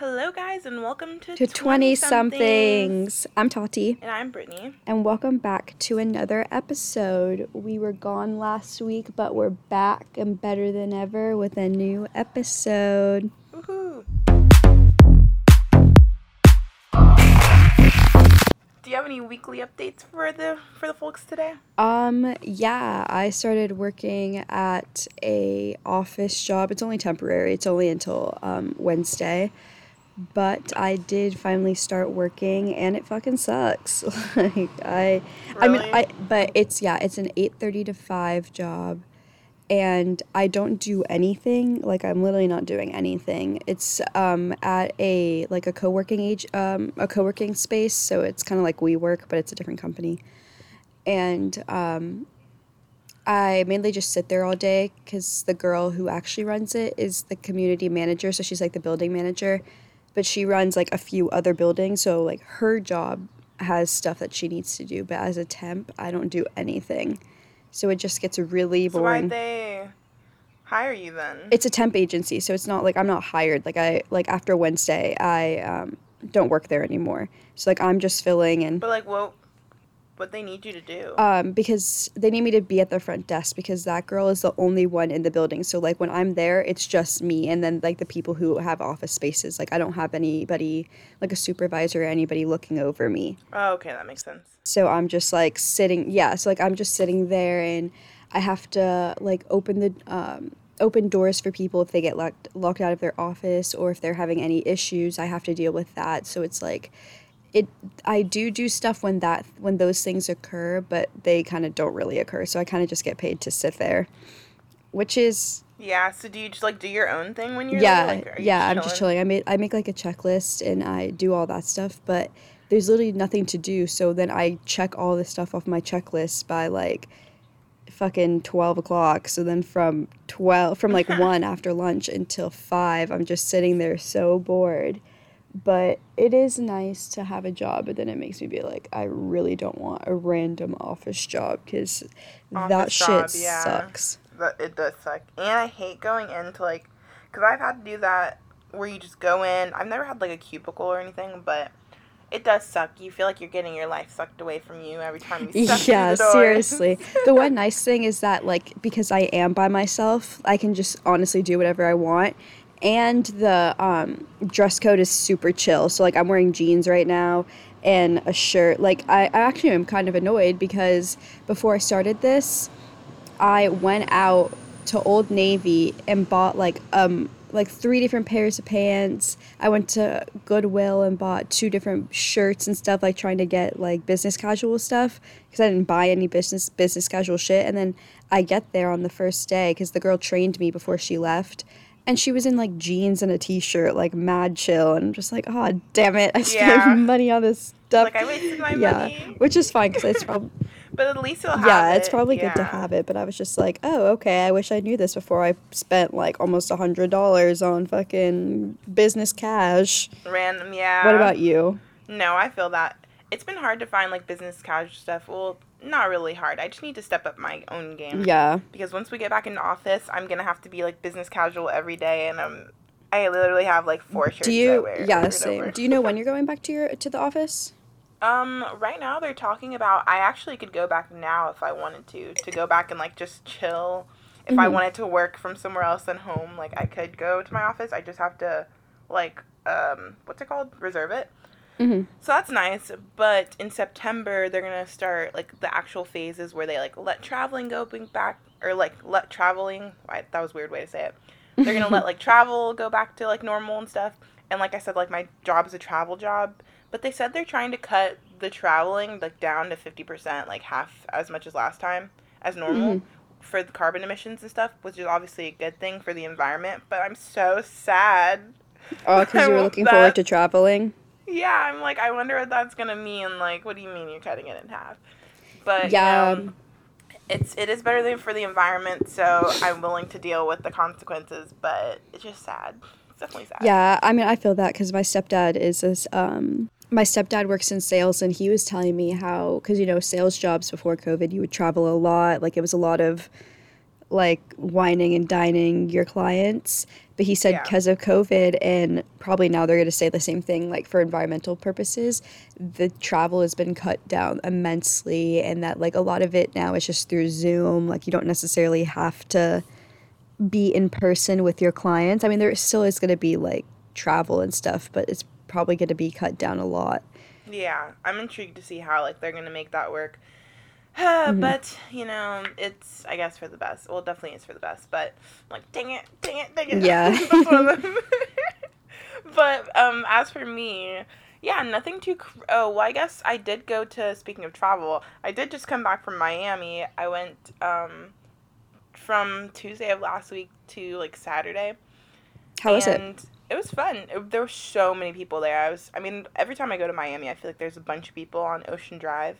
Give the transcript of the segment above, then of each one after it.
Hello, guys, and welcome to, to 20 somethings. I'm Tati. And I'm Brittany. And welcome back to another episode. We were gone last week, but we're back and better than ever with a new episode. Woohoo! Do you have any weekly updates for the for the folks today? Um, yeah, I started working at a office job. It's only temporary. It's only until um, Wednesday but I did finally start working and it fucking sucks. like I really? I mean I but it's yeah, it's an 8:30 to 5 job and I don't do anything. Like I'm literally not doing anything. It's um at a like a co-working age um a co-working space, so it's kind of like WeWork, but it's a different company. And um I mainly just sit there all day because the girl who actually runs it is the community manager, so she's like the building manager but she runs like a few other buildings so like her job has stuff that she needs to do but as a temp i don't do anything. So it just gets really so boring. why'd they hire you then? It's a temp agency so it's not like i'm not hired. Like i like after wednesday i um, don't work there anymore. So like i'm just filling and but like what what they need you to do. Um, because they need me to be at the front desk because that girl is the only one in the building. So like when I'm there, it's just me and then like the people who have office spaces. Like I don't have anybody like a supervisor or anybody looking over me. Oh, okay, that makes sense. So I'm just like sitting. Yeah, so like I'm just sitting there and I have to like open the um, open doors for people if they get locked locked out of their office or if they're having any issues. I have to deal with that. So it's like it I do do stuff when that when those things occur, but they kind of don't really occur. So I kind of just get paid to sit there, which is yeah. So do you just like do your own thing when you're yeah? Like, yeah? I'm just chilling. I make I make like a checklist and I do all that stuff, but there's literally nothing to do. So then I check all the stuff off my checklist by like fucking 12 o'clock so then from 12 from like 1 after lunch until 5 i'm just sitting there so bored but it is nice to have a job but then it makes me be like i really don't want a random office job because that job, shit yeah. sucks it does suck and i hate going into like because i've had to do that where you just go in i've never had like a cubicle or anything but it does suck. You feel like you're getting your life sucked away from you every time you step yeah, the seriously. the one nice thing is that like because I am by myself, I can just honestly do whatever I want and the um, dress code is super chill. So like I'm wearing jeans right now and a shirt. Like I, I actually am kind of annoyed because before I started this, I went out to Old Navy and bought like um like three different pairs of pants. I went to Goodwill and bought two different shirts and stuff, like trying to get like business casual stuff because I didn't buy any business business casual shit. And then I get there on the first day because the girl trained me before she left, and she was in like jeans and a t-shirt, like mad chill, and I'm just like, oh damn it, I spent yeah. money on this stuff. Like I wasted my yeah, money. which is fine because it's probably. but at least you'll yeah, it. it's probably yeah. good to have it. But I was just like, oh, okay. I wish I knew this before I spent like almost a hundred dollars on fucking business cash. Random, yeah. What about you? No, I feel that it's been hard to find like business casual stuff. Well, not really hard. I just need to step up my own game. Yeah. Because once we get back into office, I'm gonna have to be like business casual every day, and I'm I literally have like four shirts. Do you? yeah, same. Do you know when you're going back to your to the office? Um, right now they're talking about I actually could go back now if I wanted to to go back and like just chill. If mm-hmm. I wanted to work from somewhere else than home, like I could go to my office. I just have to like um what's it called? Reserve it. Mm-hmm. So that's nice, but in September they're gonna start like the actual phases where they like let traveling go back or like let traveling. that was weird way to say it. They're gonna let like travel go back to like normal and stuff. And like I said, like my job is a travel job, but they said they're trying to cut the traveling like down to fifty percent, like half as much as last time as normal. Mm-hmm. For the carbon emissions and stuff, which is obviously a good thing for the environment, but I'm so sad. Oh, because you were looking that. forward to traveling yeah, I'm like, I wonder what that's gonna mean. Like, what do you mean you're cutting it in half? But yeah, know, it's it is better than for the environment, so I'm willing to deal with the consequences. But it's just sad. It's definitely sad. Yeah, I mean, I feel that because my stepdad is this. Um, my stepdad works in sales, and he was telling me how because you know sales jobs before COVID, you would travel a lot. Like it was a lot of like wining and dining your clients. But he said Yeah. because of COVID and probably now they're going to say the same thing, like for environmental purposes, the travel has been cut down immensely, and that like a lot of it now is just through Zoom. Like you don't necessarily have to be in person with your clients. I mean, there still is going to be like travel and stuff, but it's probably going to be cut down a lot. Yeah, I'm intrigued to see how like they're gonna make that work. Mm-hmm. But you know, it's I guess for the best. Well, definitely is for the best. But I'm like, dang it, dang it, dang it. Yeah. That's one of them. but um, as for me, yeah, nothing too. Cr- oh, well, I guess I did go to. Speaking of travel, I did just come back from Miami. I went um, from Tuesday of last week to like Saturday. How was it? it was fun. It- there were so many people there. I was, I mean, every time I go to Miami, I feel like there's a bunch of people on Ocean Drive,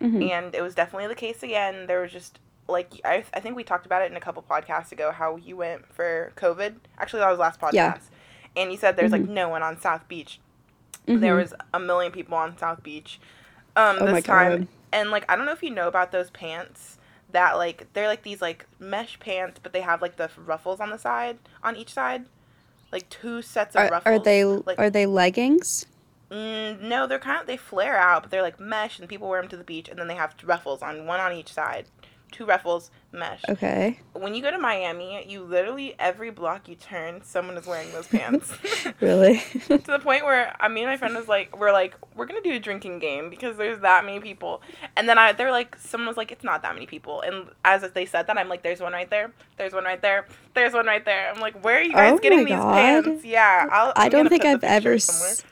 Mhm. and it was definitely the case again. There was just like I, I think we talked about it in a couple podcasts ago how you went for COVID. Actually, that was last podcast, Yeah. and you said there's like no one on South Beach. There Mhm. was a million people on South Beach um, Oh this time, God. and like I don't know if you know about those pants that like they're like these like mesh pants, but they have like the ruffles on the side on each side, like two sets of Are, ruffles. are they like, are they leggings? Mm, no, they're kind of they flare out, but they're like mesh, and people wear them to the beach, and then they have ruffles on one on each side, two ruffles mesh. Okay. When you go to Miami, you literally every block you turn, someone is wearing those pants. Really? to the point where I me and my friend was like, we're like, we're gonna do a drinking game because there's that many people, and then I they're like, someone was like, it's not that many people, and as they said that, I'm like, there's one right there, there's one right there, there's one right there. I'm like, where are you guys Oh getting these pants? Yeah, I'll, I I'm don't think I've ever. somewhere. S-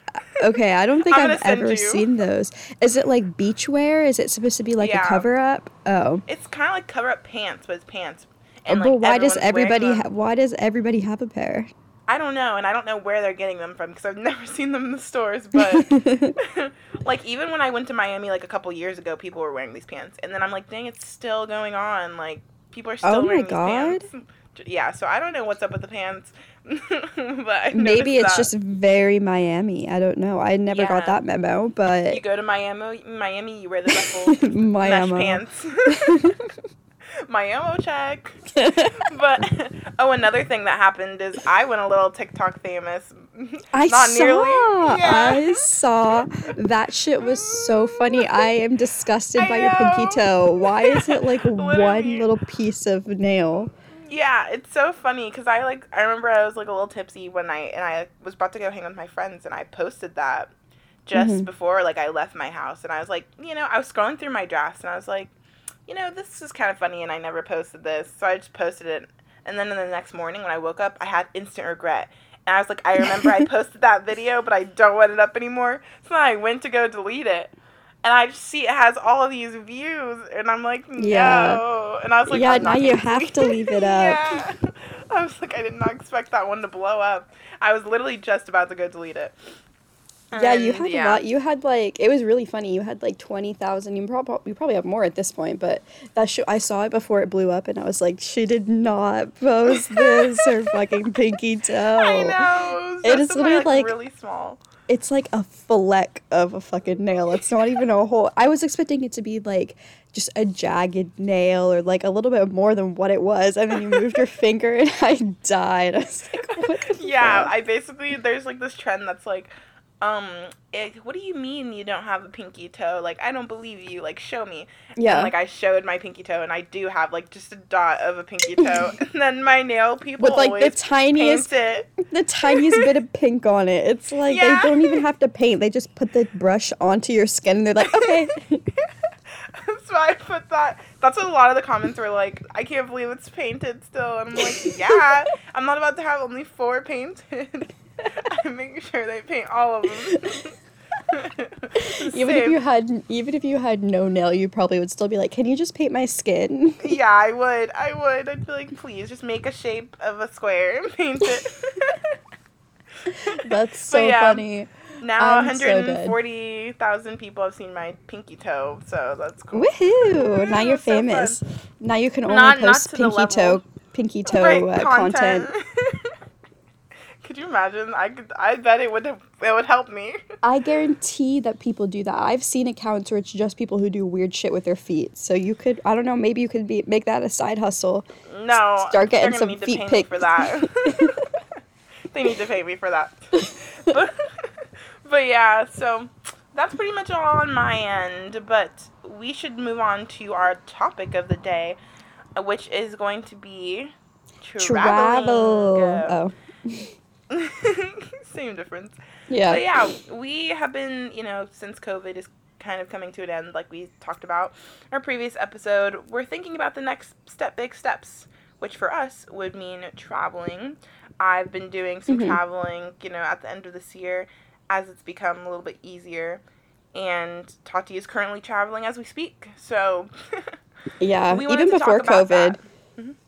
okay, I don't think I've ever you. seen those. Is it like beachwear? Is it supposed to be like Yeah. a cover up? Oh. It's kind of like cover up pants, but it's pants. Uh, but like, why does everybody ha- why does everybody have a pair? I don't know, and I don't know where they're getting them from because I've never seen them in the stores. But like even when I went to Miami like a couple years ago, people were wearing these pants, and then I'm like, dang, it's still going on. Like people are still Oh my wearing these God. pants. Yeah, so I don't know what's up with the pants, but Maybe it's that. just very Miami. I don't know. I never Yeah. got that memo, but you go to Miami, Miami, you wear the ruffles, mesh Miami. pants. Miami check. but oh, another thing that happened is I went a little TikTok famous. I Not saw. nearly. Yeah. I saw. That shit was so funny. I am disgusted I by your pinky toe. Why is it like one little piece of nail? Yeah, it's so funny because I like I remember I was like a little tipsy one night and I was about to go hang with my friends and I posted that just Mhm. before like I left my house and I was like, you know, I was scrolling through my drafts and I was like, you know, this is kind of funny and I never posted this, so I just posted it. And then in the next morning when I woke up, I had instant regret. And I was like, I remember I posted that video, but I don't want it up anymore. So I went to go delete it. And I just see it has all of these views, and I'm like, no. Yeah. And I was like, Yeah, now you have to leave it up. yeah. I was like, I did not expect that one to blow up. I was literally just about to go delete it. Yeah, you had yeah. a lot. You had like it was really funny. You had like twenty thousand. You probably you probably have more at this point, but that sh- I saw it before it blew up, and I was like, she did not post this her fucking pinky toe. I know. It is literally, like, like- really small. It's like a fleck of a fucking nail. It's not even a whole. I was expecting it to be like just a jagged nail or like a little bit more than what it was, and then you moved your finger, and I died. I was like, what the Yeah, fuck? I basically there's like this trend that's like, um, it, what do you mean you don't have a pinky toe? Like I don't believe you. Like show me. Yeah. And, like I showed my pinky toe, and I do have like just a dot of a pinky toe, and then my nail people With like the tiniest the tiniest bit of pink on it. It's like Yeah. they don't even have to paint. They just put the brush onto your skin and they're like, okay. so I put that. That's what a lot of the comments were like. I can't believe it's painted still, and I'm like, yeah. I'm not about to have only four painted. I'm making sure they paint all of them. even if you had even if you had no nail, you probably would still be like, Can you just paint my skin? Yeah, I would. I would. I'd be like, please, just make a shape of a square and paint it. That's so yeah, funny. now, I'm so 140,000 people have seen my pinky toe, so that's cool. Woohoo! Now you're So famous. now you can only Not- not post to pinky toe pinky toe uh, content. Could you imagine? I could. I bet it would. Have, It would help me. I guarantee that people do that. I've seen accounts where it's just people who do weird shit with their feet. So you could, I don't know, maybe you could be make that a side hustle. No, Start getting some need to feet pay me pics. for that. they need to pay me for that. but, but yeah, so that's pretty much all on my end. But we should move on to our topic of the day, which is going to be Travel. Oh, Same difference. yeah. But yeah, we have been, you know, since COVID is kind of coming to an end, like we talked about in our previous episode, we're thinking about the next step, big steps, which for us would mean traveling. I've been doing some Mhm. traveling, you know, at the end of this year as it's become a little bit easier. And Tati is currently traveling as we speak. So, Yeah. we Even before COVID, that.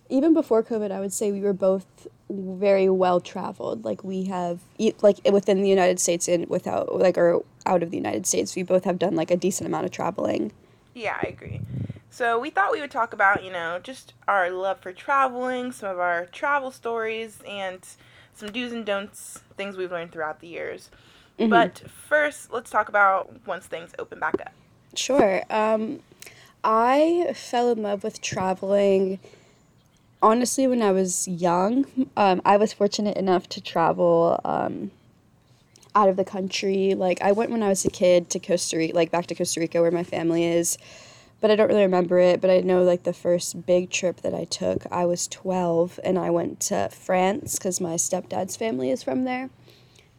even before COVID, I would say we were both very well traveled. Like we have, like within the United States and without, like or out of the United States, we both have done like a decent amount of traveling. Yeah, I agree. So we thought we would talk about, you know, just our love for traveling, some of our travel stories, and some do's and don'ts, things we've learned throughout the years. Mhm. But first, let's talk about once things open back up. Sure. Um, I fell in love with traveling. Honestly, when I was young, um, I was fortunate enough to travel um, out of the country. Like I went when I was a kid to Costa Rica, like back to Costa Rica where my family is. But I don't really remember it. But I know like the first big trip that I took, I was twelve, and I went to France because my stepdad's family is from there,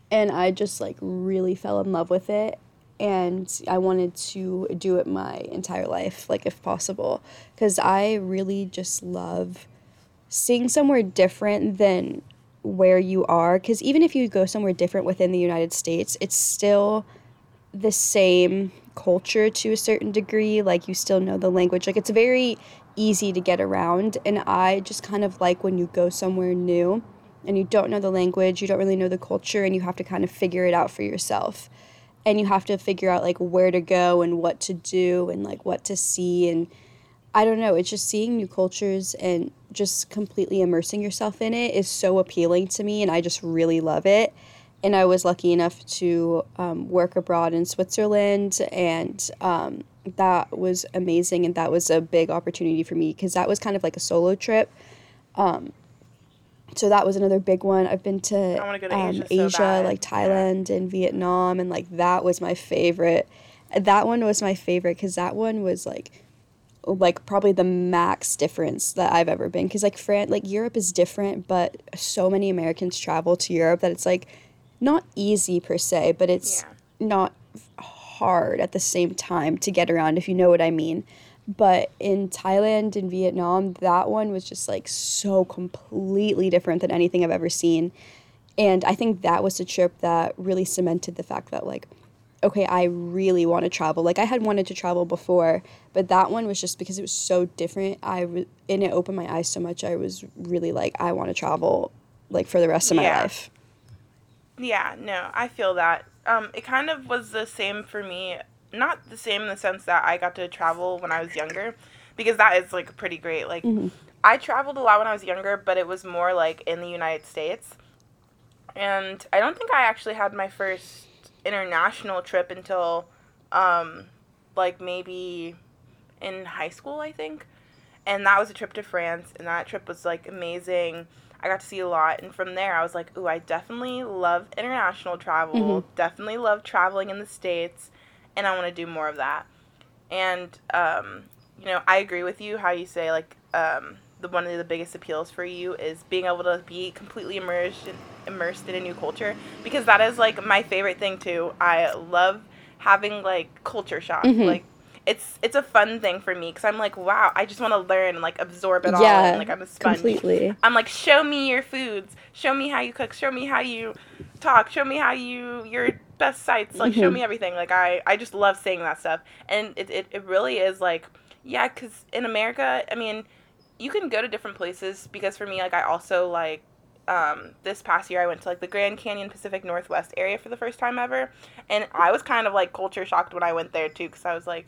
and I just like really fell in love with it and I wanted to do it my entire life, like if possible, because I really just love seeing somewhere different than where you are. Because even if you go somewhere different within the United States, it's still the same culture to a certain degree. Like you still know the language. Like it's very easy to get around, and I just kind of like when you go somewhere new and you don't know the language, you don't really know the culture, and you have to kind of figure it out for yourself and you have to figure out like where to go and what to do and like what to see and I don't know, it's just seeing new cultures and just completely immersing yourself in it is so appealing to me and I just really love it. And I was lucky enough to um, work abroad in Switzerland and um, that was amazing and that was a big opportunity for me because that was kind of like a solo trip. Um, so that was another big one. I've been to, wanna go um, Asia so Asia like Yeah. Thailand and Vietnam, and like that was my favorite. That one was my favorite because that one was like, like probably the max difference that I've ever been. Because like France, like Europe is different, but so many Americans travel to Europe that it's like not easy per se, but it's Yeah. not hard at the same time to get around if you know what I mean. But in Thailand and Vietnam, that one was just like so completely different than anything I've ever seen. And I think that was a trip that really cemented the fact that, like, okay, I really want to travel. Like, I had wanted to travel before, but that one was just because it was so different. I, w- and it opened my eyes so much. I was really like, I want to travel, like, for the rest of my Yeah. life. Yeah, no, I feel that. Um, it kind of was the same for me. Not the same in the sense that I got to travel when I was younger, because that is like pretty great. Like, Mhm. I traveled a lot when I was younger, but it was more like in the United States. And I don't think I actually had my first international trip until, um, like maybe in high school, I think. And that was a trip to France, and that trip was like amazing. I got to see a lot, and from there, I was like, "Ooh, I definitely love international travel. Mhm. Definitely love traveling in the states, and I want to do more of that." And um, you know, I agree with you how you say like um, the one of the biggest appeals for you is being able to be completely immersed in, immersed in a new culture because that is like my favorite thing too. I love having like culture shock. Mhm. Like it's it's a fun thing for me because I'm like, wow, I just want to learn and like absorb it all. Yeah, And, like I'm a sponge. Completely. I'm like, show me your foods. Show me how you cook. Show me how you talk. Show me how you your best sights. Like, show Mhm. me everything. Like, I I just love saying that stuff, and it it, it really is like, yeah, because in America, I mean, you can go to different places because for me, like, I also like. Um, this past year, I went to like the Grand Canyon Pacific Northwest area for the first time ever, and I was kind of like culture shocked when I went there too, because I was like,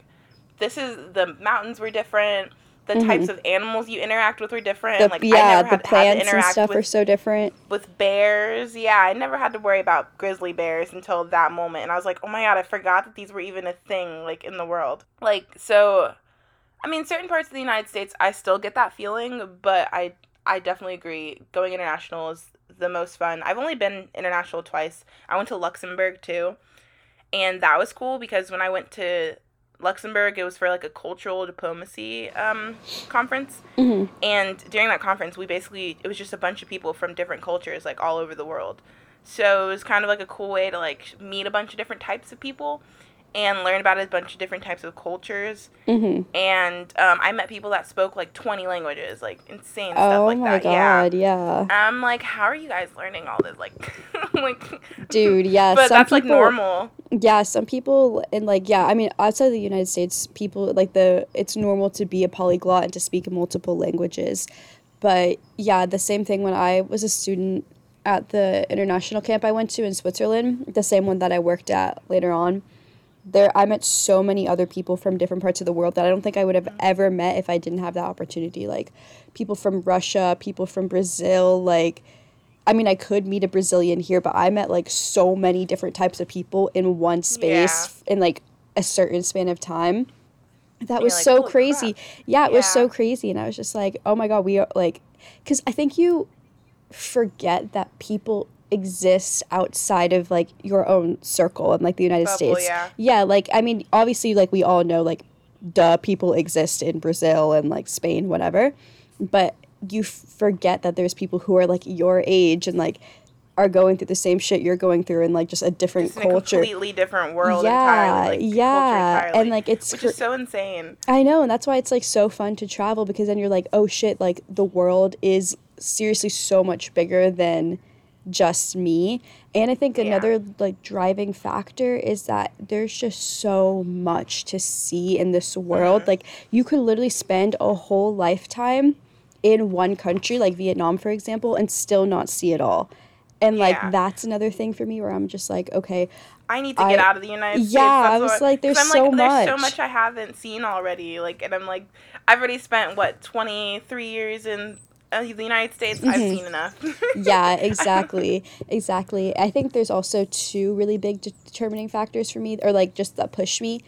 this is the mountains were different the Mhm. types of animals you interact with were different. The, like I yeah, never the had to, had to plants and stuff with are so different. with bears. Yeah, I never had to worry about grizzly bears until that moment. And I was like, oh my god, I forgot that these were even a thing, like, in the world. Like, so, I mean, certain parts of the United States, I still get that feeling, but I, I definitely agree. Going international is the most fun. I've only been international twice. I went to Luxembourg too. And that was cool because when I went to Luxembourg, it was for like a cultural diplomacy um, conference. hmm And during that conference, we basically it was just a bunch of people from different cultures, like all over the world. So it was kind of like a cool way to like meet a bunch of different types of people and learn about a bunch of different types of cultures. hmm And um, I met people that spoke like twenty languages, like insane Oh stuff like my that. Yeah. god, yeah. I'm like, how are you guys learning all this? Like, like, Dude, yeah. but some that's like people, normal. Yeah, some people and like yeah, I mean outside of the United States, people like the it's normal to be a polyglot and to speak multiple languages. But yeah, the same thing when I was a student at the international camp I went to in Switzerland, the same one that I worked at later on. There I met so many other people from different parts of the world that I don't think I would have ever met if I didn't have that opportunity. Like people from Russia, people from Brazil, like I mean, I could meet a Brazilian here, but I met like so many different types of people in one space in like a certain span of time. That was like, so crazy. crap." Yeah, it was so crazy. And I was just like, oh my God, we are like, because I think you forget that people exist outside of like your own circle and like the United Bubble, States. yeah. Yeah, like, I mean, obviously, like, we all know, like, duh, people exist in Brazil and like Spain, whatever. But you f- forget that there's people who are like your age and like are going through the same shit you're going through in like just a different It's in a culture. completely different world Yeah, entirely. Like, yeah, entirely, and, like, it's which cr- is so insane. I know, and that's why it's like so fun to travel because then you're like, oh shit, like the world is seriously so much bigger than just me. And I think Yeah. another like driving factor is that there's just so much to see in this world. Mm-hmm. Like you could literally spend a whole lifetime in one country, like Vietnam for example, and still not see it all. And like Yeah. that's another thing for me where I'm just like, okay, I need to get out of the United States. Yeah, I was like, there's I'm so like, There's so much. much I haven't seen already. Like, and I'm like, I've already spent what 23 years in uh, the United States. I've Mhm. seen enough. yeah, exactly. exactly. I think there's also two really big de- determining factors for me, or like just that push me.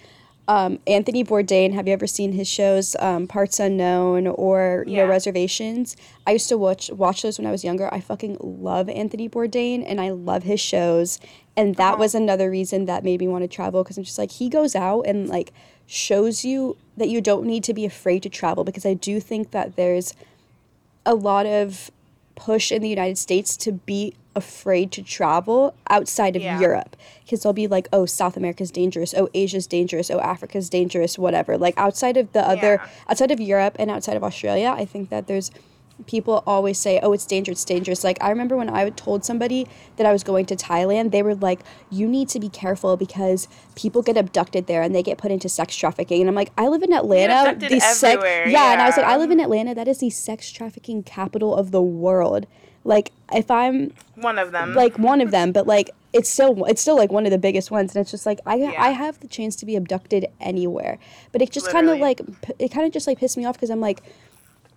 Um, Anthony Bourdain, have you ever seen his shows, um, Parts Unknown or No Yeah. Reservations? I used to watch watch those when I was younger. I fucking love Anthony Bourdain and I love his shows. And that Uh-huh. was another reason that made me want to travel because I'm just like, he goes out and like shows you that you don't need to be afraid to travel because I do think that there's a lot of push in the United States to be afraid to travel outside of Yeah. Europe because they'll be like, oh, South America's dangerous, oh, Asia's dangerous, oh, Africa's dangerous, whatever. Like outside of the other, Yeah. outside of Europe and outside of Australia, I think that there's people always say, oh, it's dangerous, it's dangerous. Like I remember when I told somebody that I was going to Thailand, they were like, you need to be careful because people get abducted there and they get put into sex trafficking. And I'm like, I live in Atlanta. the sex, everywhere, yeah, and I was like, I live in Atlanta. That is the sex trafficking capital of the world. Like if I'm One of them. like one of them, but like it's still it's still like one of the biggest ones, and it's just like I Yeah. I have the chance to be abducted anywhere, but it just kind of like it kind of just like pissed me off because I'm like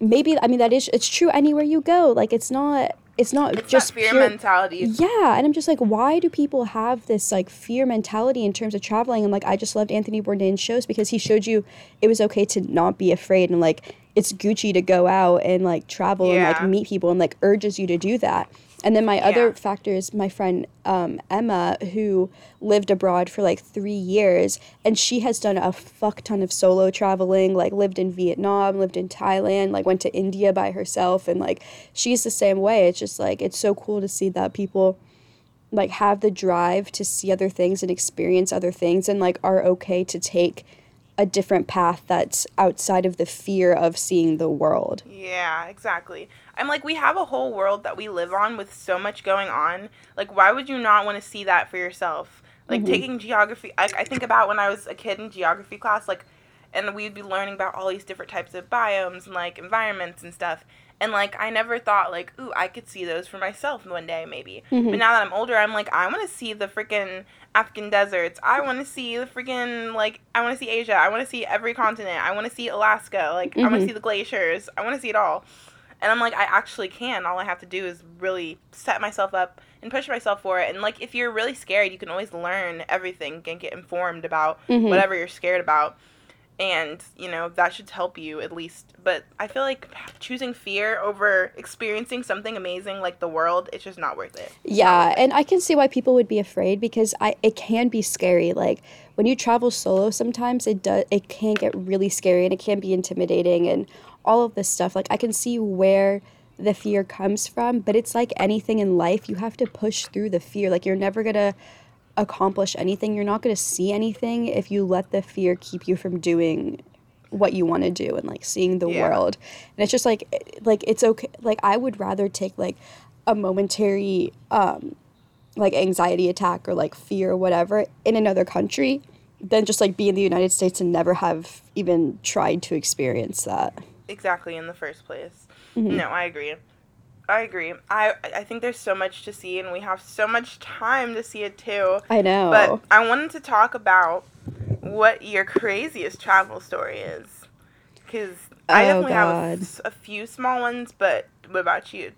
maybe I mean that is it's true anywhere you go like it's not it's not it's just fear pure- mentality. yeah, and I'm just like, why do people have this like fear mentality in terms of traveling? And like, I just loved Anthony Bourdain's shows because he showed you it was okay to not be afraid and like it's Gucci to go out and like travel and like meet people and like urges you to do that. And then my other Yeah. factor is my friend um, Emma, who lived abroad for like three years, and she has done a fuck ton of solo traveling. Like lived in Vietnam, lived in Thailand, like went to India by herself, and like she's the same way. It's just like it's so cool to see that people like have the drive to see other things and experience other things, and like are okay to take a different path that's outside of the fear of seeing the world. Yeah, exactly. I'm like, we have a whole world that we live on with so much going on. Like, why would you not want to see that for yourself? Like, taking geography, I, I think about when I was a kid in geography class, like, and we'd be learning about all these different types of biomes and, like, environments and stuff. And like I never thought like, ooh, I could see those for myself one day maybe. Mhm. But now that I'm older, I'm like, I want to see the freaking African deserts. I want to see the freaking like I want to see Asia. I want to see every continent. I want to see Alaska. Like I want to see the glaciers. I want to see it all. And I'm like, I actually can. All I have to do is really set myself up and push myself for it. And like, if you're really scared, you can always learn everything and get informed about Mhm. whatever you're scared about. And you know that should help you at least. But I feel like choosing fear over experiencing something amazing like the world, it's just not worth it. Yeah, and I can see why people would be afraid because I it can be scary. Like when you travel solo, sometimes it does it can get really scary and it can be intimidating and all of this stuff. Like I can see where the fear comes from, but it's like anything in life, you have to push through the fear. Like you're never gonna accomplish anything. You're not gonna see anything if you let the fear keep you from doing what you want to do and like seeing the Yeah. world and it's just like like it's okay like i would rather take like a momentary um like anxiety attack or like fear or whatever in another country than just like be in the united states and never have even tried to experience that exactly in the first place. Mhm. No, I agree. I agree. I I think there's so much to see and we have so much time to see it too. i know But I wanted to talk about what your craziest travel story is. I Oh, definitely have a, God. few small ones, but what about you?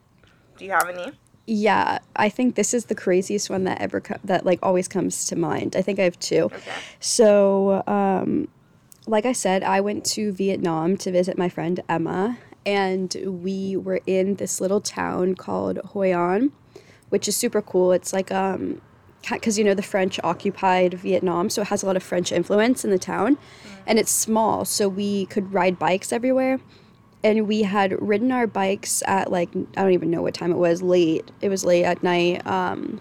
Do you have any? yeah i think this is the craziest one that ever co- that like always comes to mind i think i have two Okay. So, um, like I said, I went to Vietnam to visit my friend Emma, and we were in this little town called Hoi An, which is super cool. It's like, um, because you know the French occupied Vietnam, so it has a lot of French influence in the town, and it's small, so we could ride bikes everywhere. And we had ridden our bikes at like I don't even know what time it was. Late. It was late at night. Um,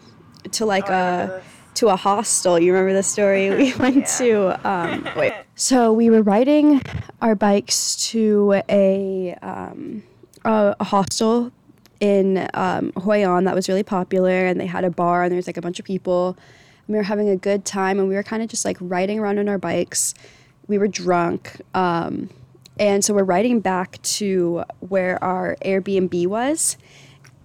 to like Oh, a. to a hostel. You remember the story? We went Yeah. to um, wait. So we were riding our bikes to a um, a, a hostel in um, Hoi An that was really popular, and they had a bar, and there was like a bunch of people. And we were having a good time, and we were kind of just like riding around on our bikes. We were drunk. Um, and so we're riding back to where our Airbnb was,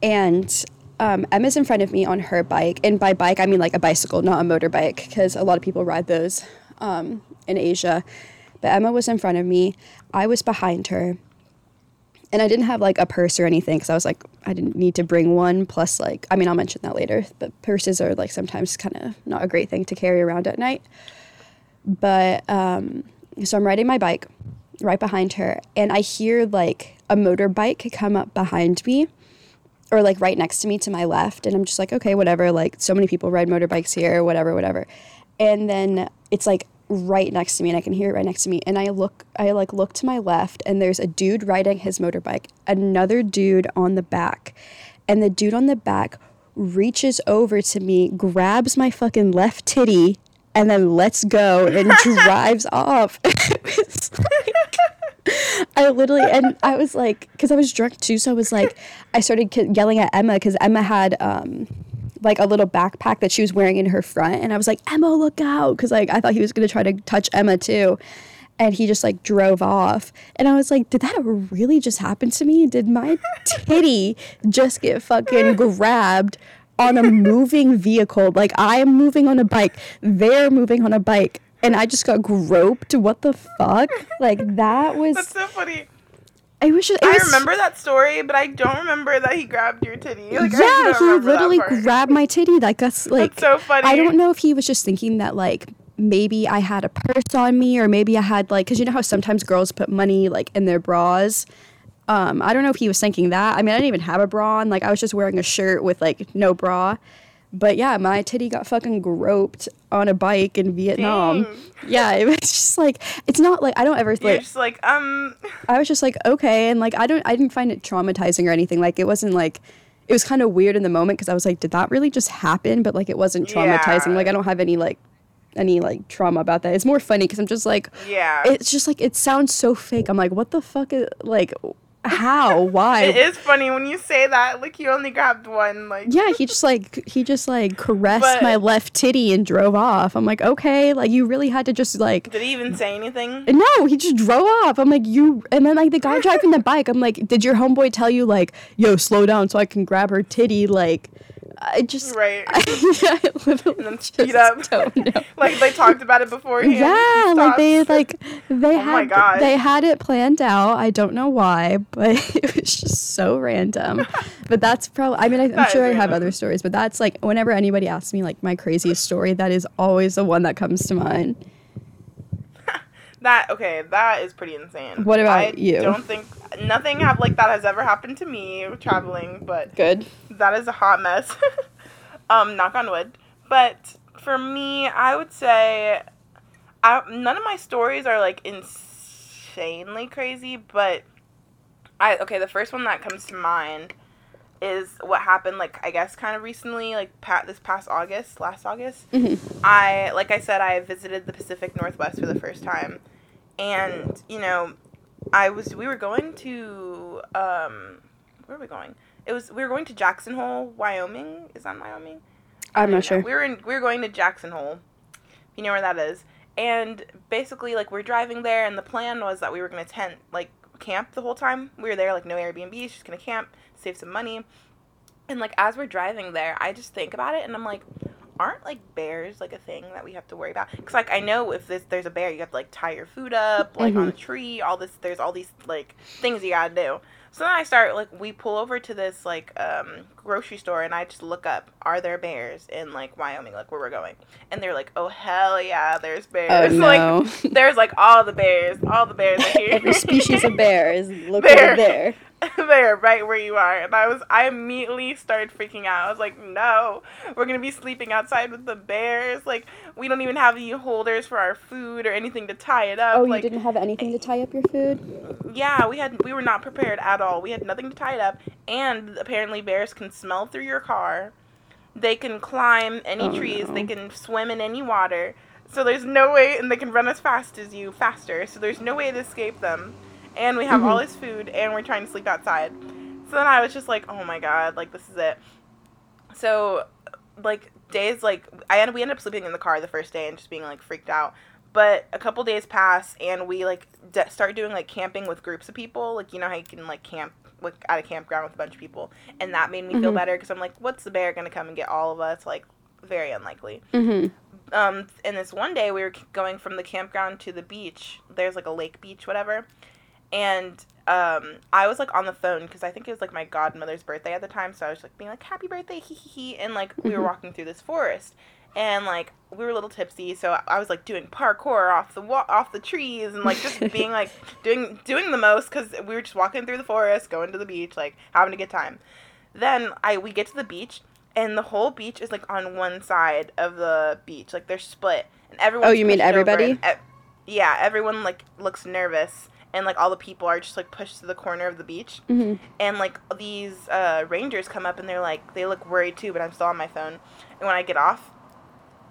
and um, Emma's in front of me on her bike, and by bike I mean like a bicycle, not a motorbike, because a lot of people ride those um, in Asia. But Emma was in front of me, I was behind her, and I didn't have like a purse or anything because I was like I didn't need to bring one. Plus, like I mean I'll mention that later, but purses are like sometimes kind of not a great thing to carry around at night. But um, so I'm riding my bike right behind her, and I hear like a motorbike come up behind me or like right next to me to my left and i'm just like okay whatever like so many people ride motorbikes here whatever whatever. And then it's like right next to me and i can hear it right next to me and i look i like look to my left and there's a dude riding his motorbike another dude on the back and the dude on the back reaches over to me grabs my fucking left titty and then lets go and drives off. It's like- I literally and I was like, because I was drunk too, so I was like, I started yelling at Emma because Emma had um like a little backpack that she was wearing in her front, and I was like, Emma, look out, because like I thought he was gonna try to touch Emma too, and he just like drove off, and I was like, did that really just happen to me? Did my titty just get fucking grabbed? On a moving vehicle, like I am moving on a bike, they're moving on a bike, and I just got groped. What the fuck? Like that was That's so funny. I wish just. It I was, remember that story, but I don't remember that he grabbed your titty. Like, yeah, he literally grabbed my titty. Like that's like. That's so funny. I don't know if he was just thinking that like maybe I had a purse on me or maybe I had like because you know how sometimes girls put money like in their bras. Um, I don't know if he was thinking that. I mean, I didn't even have a bra on. Like I was just wearing a shirt with like no bra. But yeah, my titty got fucking groped on a bike in Vietnam. Dang. Yeah, it was just like it's not like I don't ever You're like just like, um, I was just like, okay, and like I don't, I didn't find it traumatizing or anything. Like it wasn't like, it was kind of weird in the moment because I was like, did that really just happen? But like it wasn't traumatizing. Yeah. Like I don't have any like, any like trauma about that. It's more funny because I'm just like, yeah. it's just like it sounds so fake. I'm like, what the fuck is like, how? Why? It is funny when you say that. Like you only grabbed one. Like Yeah, he just like he just like caressed But- my left titty and drove off. I'm like, okay, like you really had to just like Did he even say anything? no, he just drove off. I'm like, you and then like the guy driving the bike, I'm like, did your homeboy tell you like, yo, slow down so I can grab her titty? Like I just Right. I literally And then just up. don't know. like they talked about it beforehand. Yeah, like they like they Oh had they had it planned out. I don't know why, but it was just so random. but that's probably. I mean, I, I'm sure I have other stories, but that's like whenever anybody asks me like my craziest story, that is always the one that comes to mind. That okay, that is pretty insane. What about I you? Don't think nothing have like that has ever happened to me traveling, but Good. that is a hot mess. um, knock on wood. But for me, I would say, I, none of my stories are like insanely crazy. But I okay, the first one that comes to mind is what happened like I guess kind of recently, like pat this past August, last August. Mhm. I like I said, I visited the Pacific Northwest for the first time, and you know, I was we were going to um, where were we going? It was we were going to Jackson Hole, Wyoming. Is that Wyoming? I'm not sure. We were in, we were going to Jackson Hole. You know where that is. And basically, like we're driving there, and the plan was that we were gonna tent like camp the whole time. We were there, like no Airbnb, just gonna camp, save some money. And like as we're driving there, I just think about it, and I'm like, aren't like bears like a thing that we have to worry about? Because like I know if this there's a bear, you have to like tie your food up like on a tree. All this there's all these like things you gotta do. So then I start like we pull over to this like um grocery store and I just look up are there bears in like Wyoming like where we're going and they're like oh hell yeah there's bears Oh no! like there's like all the bears all the bears are here Every species of bear is located Bear. there. there right where you are and I was I immediately started freaking out I was like no we're gonna be sleeping outside with the bears like we don't even have any holders for our food or anything to tie it up Oh, like you didn't have anything to eh, tie up your food? yeah, we had we were not prepared at all. We had nothing to tie it up, and apparently bears can smell through your car. They can climb any Oh, trees. They can swim in any water. So there's no way, and they can run as fast as you, faster. So there's no way to escape them. And we have all Mm-hmm. this food, and we're trying to sleep outside. So then I was just like, oh my god, like this is it. So, like days like I ended, we ended up sleeping in the car the first day and just being like freaked out. But a couple days pass and we like d- start doing like camping with groups of people. Like you know how you can like camp like at a campground with a bunch of people, and that made me feel Mhm. better because I'm like, what's the bear gonna come and get all of us? Like very unlikely. Mm-hmm. Um, and this one day we were going from the campground to the beach. There's like a lake beach, whatever. And um, I was like on the phone because I think it was like my godmother's birthday at the time. So I was like being like, "Happy birthday, hee hee hee!" And like we were Mhm. walking through this forest, and like we were a little tipsy, so I was like doing parkour off the wa- off the trees and like just being like doing doing the most because we were just walking through the forest, going to the beach, like having a good time. Then I we get to the beach and the whole beach is like on one side of the beach, like they're split, and everyone. Oh, you mean everybody? yeah, everyone like looks nervous, and like all the people are just like pushed to the corner of the beach, Mm-hmm. and like these uh, rangers come up and they're like they look worried too, but I'm still on my phone, and when I get off,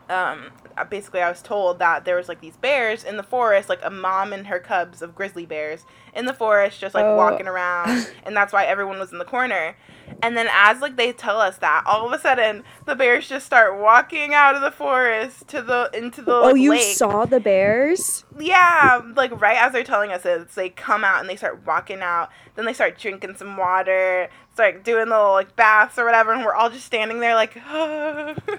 um, basically I was told that there was like these bears in the forest, like a mom and her cubs of grizzly bears in the forest, just like Oh. walking around, and that's why everyone was in the corner. And then as like they tell us that, all of a sudden the bears just start walking out of the forest to the into the Oh, you lake. saw the bears? Yeah, like right as they're telling us this, they come out and they start walking out. Then they start drinking some water, start doing little like baths or whatever, and we're all just standing there like,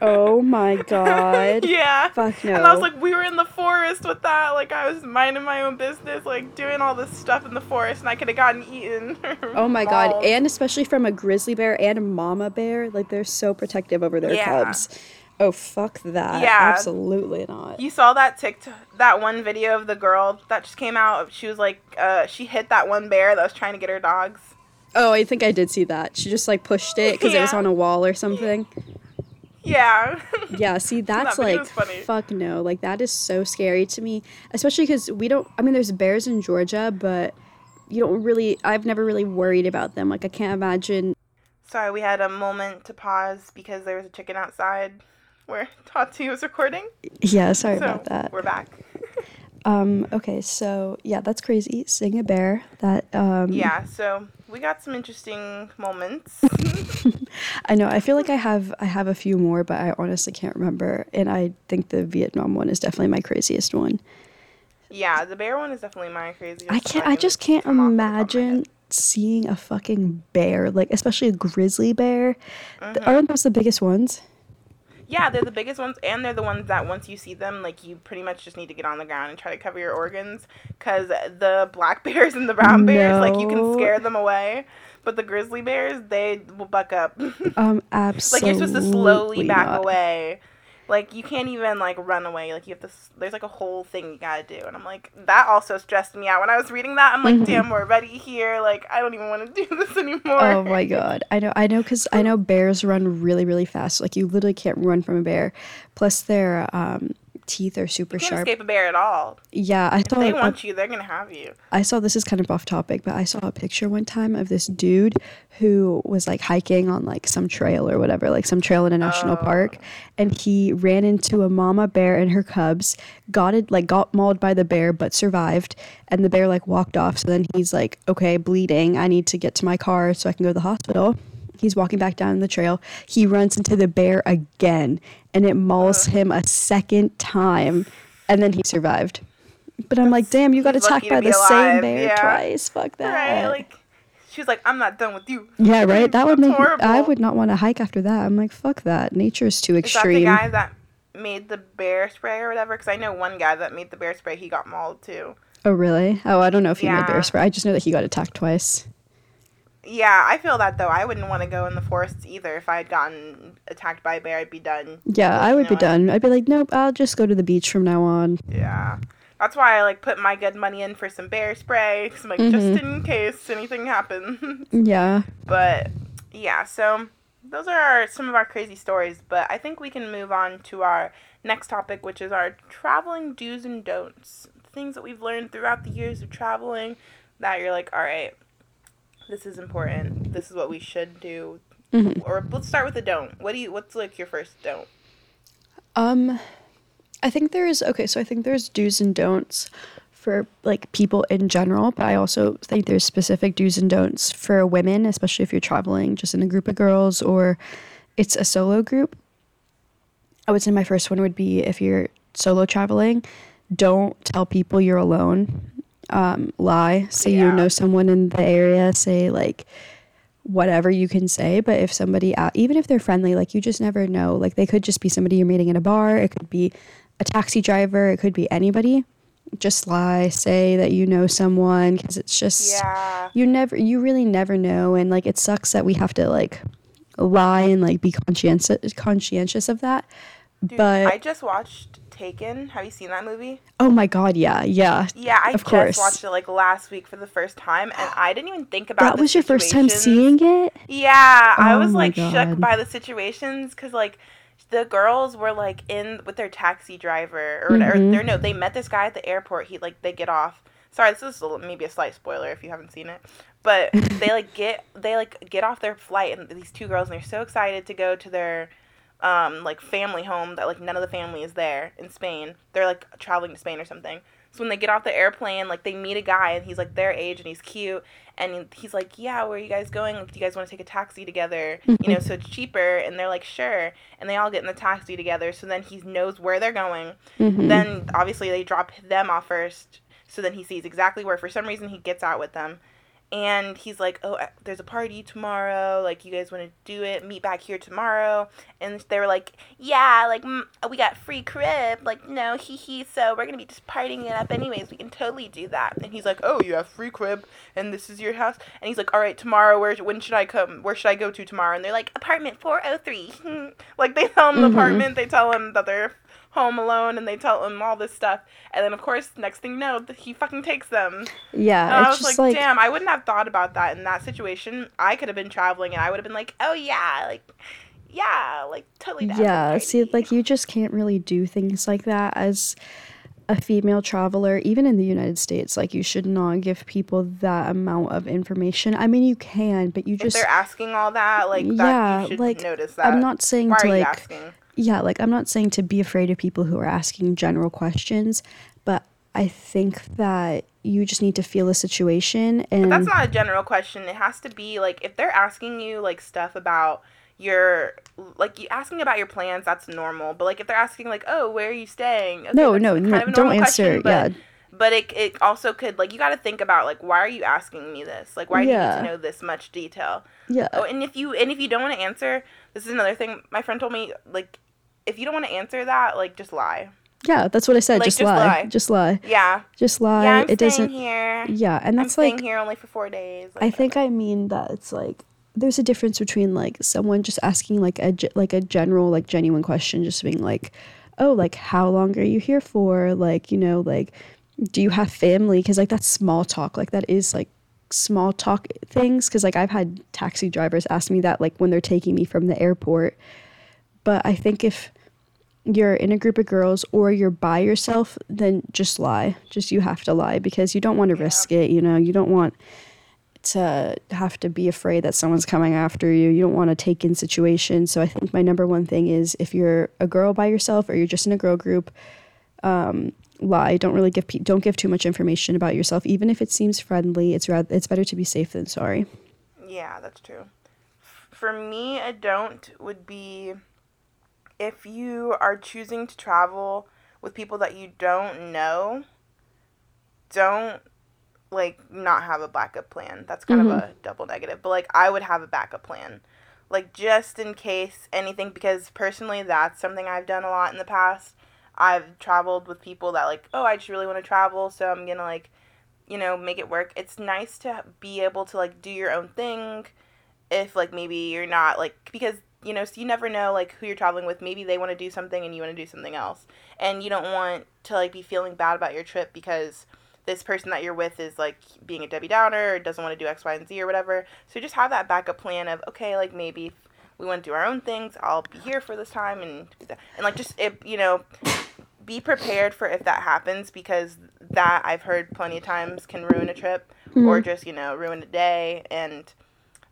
Oh my god. yeah. Fuck no. And I was like, we were in the forest with that. Like I was minding my own business, like doing all this stuff in the forest, and I could have gotten eaten. Oh my god, and especially from a grizzly bear and a mama bear, like they're so protective over their Yeah. cubs. Oh fuck that. Yeah. Absolutely not. You saw that TikTok, that one video of the girl that just came out. She was like, uh, she hit that one bear that was trying to get her dogs. Oh, I think I did see that. She just like pushed it because it was on a wall or something. Yeah. Yeah, see, that's video like fuck no. Like that is so scary to me, especially because we don't. I mean, there's bears in Georgia, but you don't really. I've never really worried about them. Like I can't imagine. Sorry, we had a moment to pause because there was a chicken outside where Tati was recording. Yeah, sorry so about that. we're back. Um, okay, so yeah, that's crazy. Seeing a bear. That um Yeah, so we got some interesting moments. I know. I feel like I have I have a few more, but I honestly can't remember. And I think the Vietnam one is definitely my craziest one. yeah, the bear one is definitely my craziest. I can't. I just can't come off the top of my head. imagine seeing a fucking bear, like especially a grizzly bear. Mm-hmm. Aren't those the biggest ones? Yeah, they're the biggest ones, and they're the ones that once you see them, like you pretty much just need to get on the ground and try to cover your organs, because the black bears and the brown bears, like you can scare them away, but the grizzly bears, they will buck up. Um, absolutely. like you're supposed to slowly back not. away. Like you can't even like run away. Like you have this There's like a whole thing you gotta do, and I'm like that also stressed me out when I was reading that. I'm like, Mhm. damn, we're ready here. Like I don't even want to do this anymore. Oh my god. I know I know cuz I know bears run really really fast. Like you literally can't run from a bear. Plus their um teeth are super You can't sharp. escape a bear at all. Yeah, I If thought they want you, they're gonna have you. I saw this is kind of off topic, but I saw a picture one time of this dude who was like hiking on like some trail or whatever, like some trail in a national oh. park, and he ran into a mama bear and her cubs, got it like got mauled by the bear but survived, and the bear like walked off. So then he's like, "Okay, bleeding. I need to get to my car so I can go to the hospital." He's walking back down the trail. He runs into the bear again, and it mauls him a second time, and then he survived. But I'm like, damn, you got he's attacked by the same bear yeah. twice. Fuck that. Right? Like she was like, I'm not done with you. yeah, right. That would make. I would not want to hike after that. I'm like, fuck that. Nature is too extreme. Is that the guy that made the bear spray or whatever? Because I know one guy that made the bear spray. He got mauled too. oh, really? Oh, I don't know if he made bear spray. I just know that he got attacked twice. Yeah, I feel that though. I wouldn't want to go in the forests either. If I had gotten attacked by a bear, I'd be done. Yeah, I would be done. I'd be like, nope. I'll just go to the beach from now on. Yeah. That's why I like put my good money in for some bear spray. 'cause I'm like, Mhm. just in case anything happens. Yeah. but yeah, so those are our, some of our crazy stories. But I think we can move on to our next topic, which is our traveling do's and don'ts. Things that we've learned throughout the years of traveling that you're like, all right, this is important. This is what we should do. Mhm. Or let's start with a don't. What do you? What's like your first don't? Um, I think there's okay. So I think there's do's and don'ts for like people in general, but I also think there's specific do's and don'ts for women, especially if you're traveling just in a group of girls or it's a solo group. I would say my first one would be if you're solo traveling, don't tell people you're alone. Um, lie. Say you know someone in the area. Say like whatever you can say. But if somebody out even if they're friendly like you just never know. Like they could just be somebody you're meeting in a bar. It could be a taxi driver. It could be anybody. Just lie. Say that you know someone because it's just Yeah. you never you really never know. And like it sucks that we have to like lie and like be conscientious conscientious of that. Dude, but I just watched Taken. Have you seen that movie? oh my god yeah yeah Yeah, I Of just course. watched it like last week for the first time, and I didn't even think about that was your first time seeing it Yeah, I Oh was my like shook by the situations because like the girls were like in with their taxi driver or whatever. Mhm. They're no, they met this guy at the airport. He like they get off. Sorry, this is a maybe a slight spoiler if you haven't seen it, but they like get they like get off their flight and these two girls and they're so excited to go to their um like family home that like none of the family is there in Spain. They're like traveling to Spain or something. So when they get off the airplane, like they meet a guy and he's like their age and he's cute and he's like, "Yeah, where are you guys going? Like, do you guys want to take a taxi together? You know, so it's cheaper." And they're like, "Sure." And they all get in the taxi together. So then he knows where they're going. Mhm. Then obviously they drop them off first. So then he sees exactly where. For some reason, he gets out with them. And he's like, "Oh, there's a party tomorrow. Like, you guys want to do it? Meet back here tomorrow." And they were like, "Yeah, like mm, we got free crib. Like, no, hee hee. So we're gonna be just partying it up anyways. We can totally do that." And he's like, "Oh, you have free crib, and this is your house." And he's like, "All right, tomorrow. Where when should I come? Where should I go to tomorrow?" And they're like, "Apartment 403." like they tell him the Mhm. apartment. They tell him that they're home alone, and they tell him all this stuff. And then of course, next thing you know, he fucking takes them. yeah And I was like, like damn, I wouldn't have thought about that in that situation. I could have been traveling and I would have been like, oh yeah, like, yeah, like totally Yeah, see, like you just can't really do things like that as a female traveler, even in the United States. Like, you should not give people that amount of information. I mean, you can, but you if just, they're asking all that, like, that, Yeah, you should like, notice that. I'm not saying Why to are you like, asking? Yeah, like, I'm not saying to be afraid of people who are asking general questions, but I think that you just need to feel the situation and That's not a general question. It has to be like if they're asking you like stuff about your like you asking about your plans, that's normal. But like if they're asking like, "Oh, where are you staying?" Okay, no, no, no, don't answer. question, but, yeah, But it it also could like you got to think about like why are you asking me this? Like why do you need to know this much detail? yeah, Oh, and if you and if you don't want to answer, this is another thing my friend told me like if you don't want to answer that, like just lie. yeah. That's what I said. Like, just, just lie. lie. just lie, Yeah. just lie. yeah, I'm it doesn't. here. Yeah, and I'm that's staying like here only for 4 days. I like, think I mean that it's like there's a difference between like someone just asking like a like a general like genuine question, just being like, oh, like how long are you here for? Like you know, like do you have family? Because like that's small talk. Like that is like small talk things. Because like I've had taxi drivers ask me that like when they're taking me from the airport. But I think if you're in a group of girls or you're by yourself, then just lie. Just you have to lie because you don't want to risk it. You know, you don't want to have to be afraid that someone's coming after you. You don't want to take in situations. So I think my number one thing is if you're a girl by yourself or you're just in a girl group, um, lie. Don't really give pe- don't give too much information about yourself, even if it seems friendly. It's rather it's better to be safe than sorry. Yeah, that's true. For me, a don't would be if you are choosing to travel with people that you don't know, don't like not have a backup plan. That's kind of mm-hmm. a double negative. But like I would have a backup plan. Like just in case anything because personally that's something I've done a lot in the past. I've traveled with people that like, "Oh, I just really want to travel, so I'm going to like you know, make it work. It's nice to be able to like do your own thing if like maybe you're not like because you know, so you never know like who you're traveling with. Maybe they want to do something and you want to do something else. And you don't want to like be feeling bad about your trip because this person that you're with is like being a Debbie Downer or doesn't want to do X, Y, and Z or whatever. So just have that backup plan of okay, like maybe we want to do our own things, I'll be here for this time and and like just if you know be prepared for if that happens because that I've heard plenty of times can ruin a trip hmm. or just, you know, ruin a day. And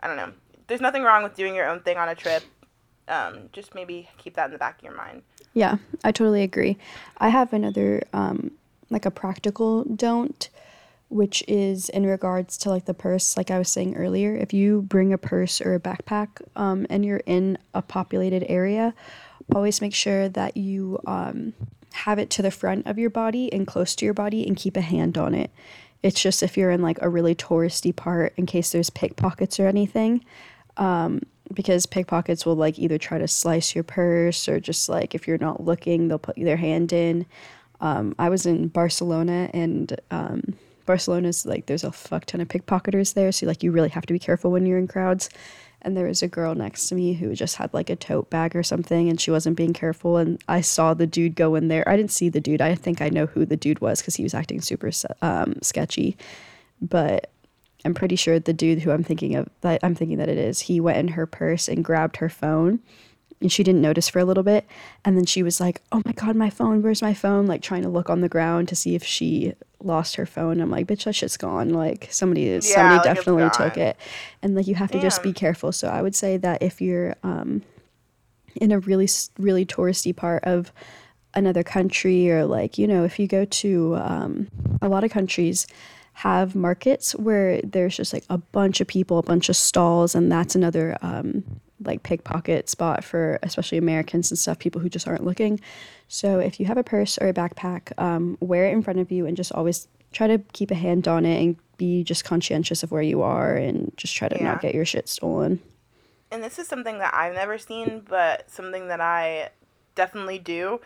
I don't know. There's nothing wrong with doing your own thing on a trip. Um, just maybe keep that in the back of your mind. Yeah, I totally agree. I have another um like a practical don't which is in regards to like the purse like I was saying earlier, if you bring a purse or a backpack um and you're in a populated area, always make sure that you um have it to the front of your body and close to your body and keep a hand on it. It's just if you're in like a really touristy part in case there's pickpockets or anything because pickpockets will like either try to slice your purse or just like if you're not looking they'll put their hand in. Um, i was in barcelona and um, barcelona's like there's a fuck ton of pickpocketers there so like you really have to be careful when you're in crowds. And there was a girl next to me who just had like a tote bag or something and she wasn't being careful and i saw the dude go in there. I didn't see the dude. I think i know who the dude was because he was acting super um, sketchy. But I'm pretty sure the dude who I'm thinking of that I'm thinking that it is, he went in her purse and grabbed her phone and she didn't notice for a little bit and then she was like, "Oh my god, my phone. Where's my phone?" like trying to look on the ground to see if she lost her phone. I'm like, "Bitch, that shit's gone." Like somebody somebody like, definitely took it. And like you have to just be careful. So I would say that if you're um in a really really touristy part of another country or like you know if you go to um, a lot of countries have markets where there's just like a bunch of people a bunch of stalls and that's another um, like pickpocket spot for especially americans and stuff people who just aren't looking so if you have a purse or a backpack um, wear it in front of you and just always try to keep a hand on it and be just conscientious of where you are and just try to Yeah. not get your shit stolen And this is something that I've never seen, but something that I definitely do.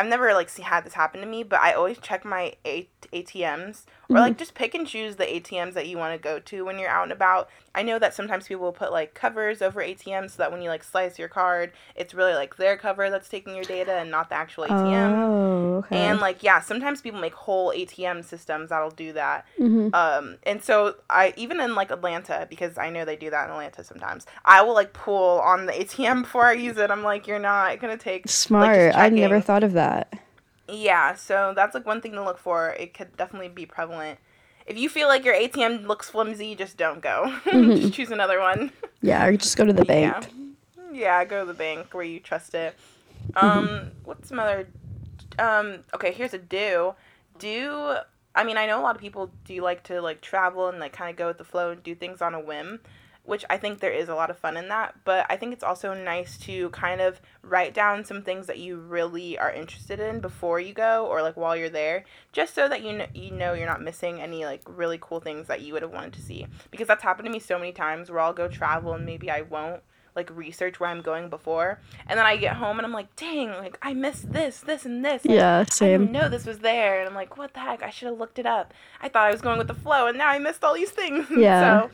I've never like see, had this happen to me, but I always check my A- ATMs or like mm-hmm. just pick and choose the ATMs that you want to go to when you're out and about. I know that sometimes people will put like covers over ATMs so that when you like slice your card, it's really like their cover that's taking your data and not the actual ATM. oh okay And like yeah, sometimes people make whole ATM systems that'll do that. Mhm. Um, and so I even in like Atlanta because I know they do that in Atlanta sometimes. I will like pull on the ATM before I use it. I'm like, you're not gonna take smart i never thought of that Yeah, so that's like one thing to look for. It could definitely be prevalent. If you feel like your ATM looks flimsy, just don't go. just choose another one. Yeah, or just go to the bank. Yeah. Yeah, go to the bank where you trust it. Um, what's some other? Um, okay, here's a do. do I mean, I know a lot of people do like to like travel and like kind of go with the flow and do things on a whim, which I think there is a lot of fun in that, but I think it's also nice to kind of write down some things that you really are interested in before you go or like while you're there, just so that you know, you know you're not missing any like really cool things that you would have wanted to see. Because that's happened to me so many times where I'll go travel and maybe I won't like research where I'm going before, and then I get home and I'm like, dang, like I missed this, this, and this. Yeah, I same. didn't know this was there, and I'm like, what the heck? I should have looked it up. I thought I was going with the flow, and now I missed all these things. Yeah. so,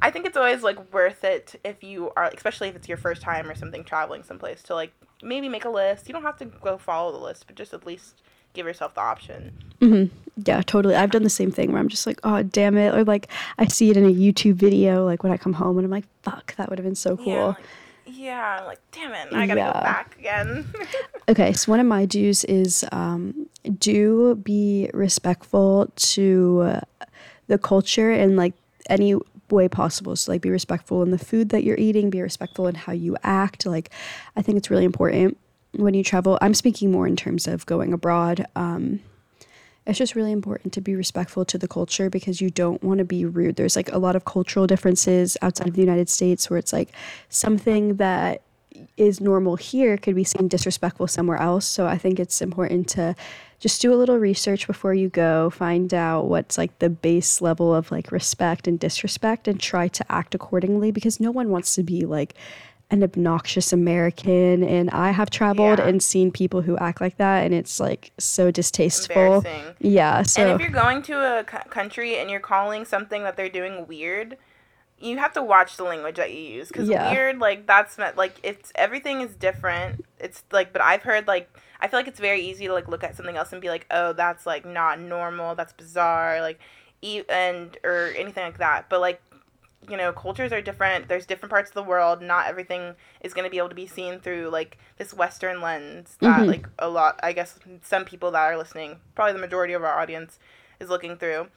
I think it's always like worth it if you are, especially if it's your first time or something traveling someplace, to like maybe make a list. You don't have to go follow the list, but just at least give yourself the option. hmm Yeah, totally. I've done the same thing where I'm just like, oh, damn it. Or like I see it in a YouTube video, like when I come home and I'm like, fuck, that would have been so cool. Yeah, like, yeah, like damn it, I gotta Yeah. go back again. Okay, so one of my do's is um, do be respectful to uh, the culture and like any way possible. So like be respectful in the food that you're eating, be respectful in how you act. Like I think it's really important when you travel. I'm speaking more in terms of going abroad. Um, it's just really important to be respectful to the culture because you don't want to be rude. There's like a lot of cultural differences outside of the United States where it's like something that is normal here could be seen disrespectful somewhere else. So I think it's important to just do a little research before you go, find out what's like the base level of like respect and disrespect and try to act accordingly because no one wants to be like an obnoxious American and I have traveled Yeah. and seen people who act like that and it's like so distasteful. Yeah, so and if you're going to a c- country and you're calling something that they're doing weird, you have to watch the language that you use because Yeah. weird like that's meant like it's everything is different. It's like, but I've heard like I feel like it's very easy to like look at something else and be like, oh, that's like not normal. That's bizarre. Like, e- and or anything like that. But like you know, cultures are different. There's different parts of the world. Not everything is going to be able to be seen through like this Western lens that Mhm. like a lot. I guess some people that are listening, probably the majority of our audience, is looking through.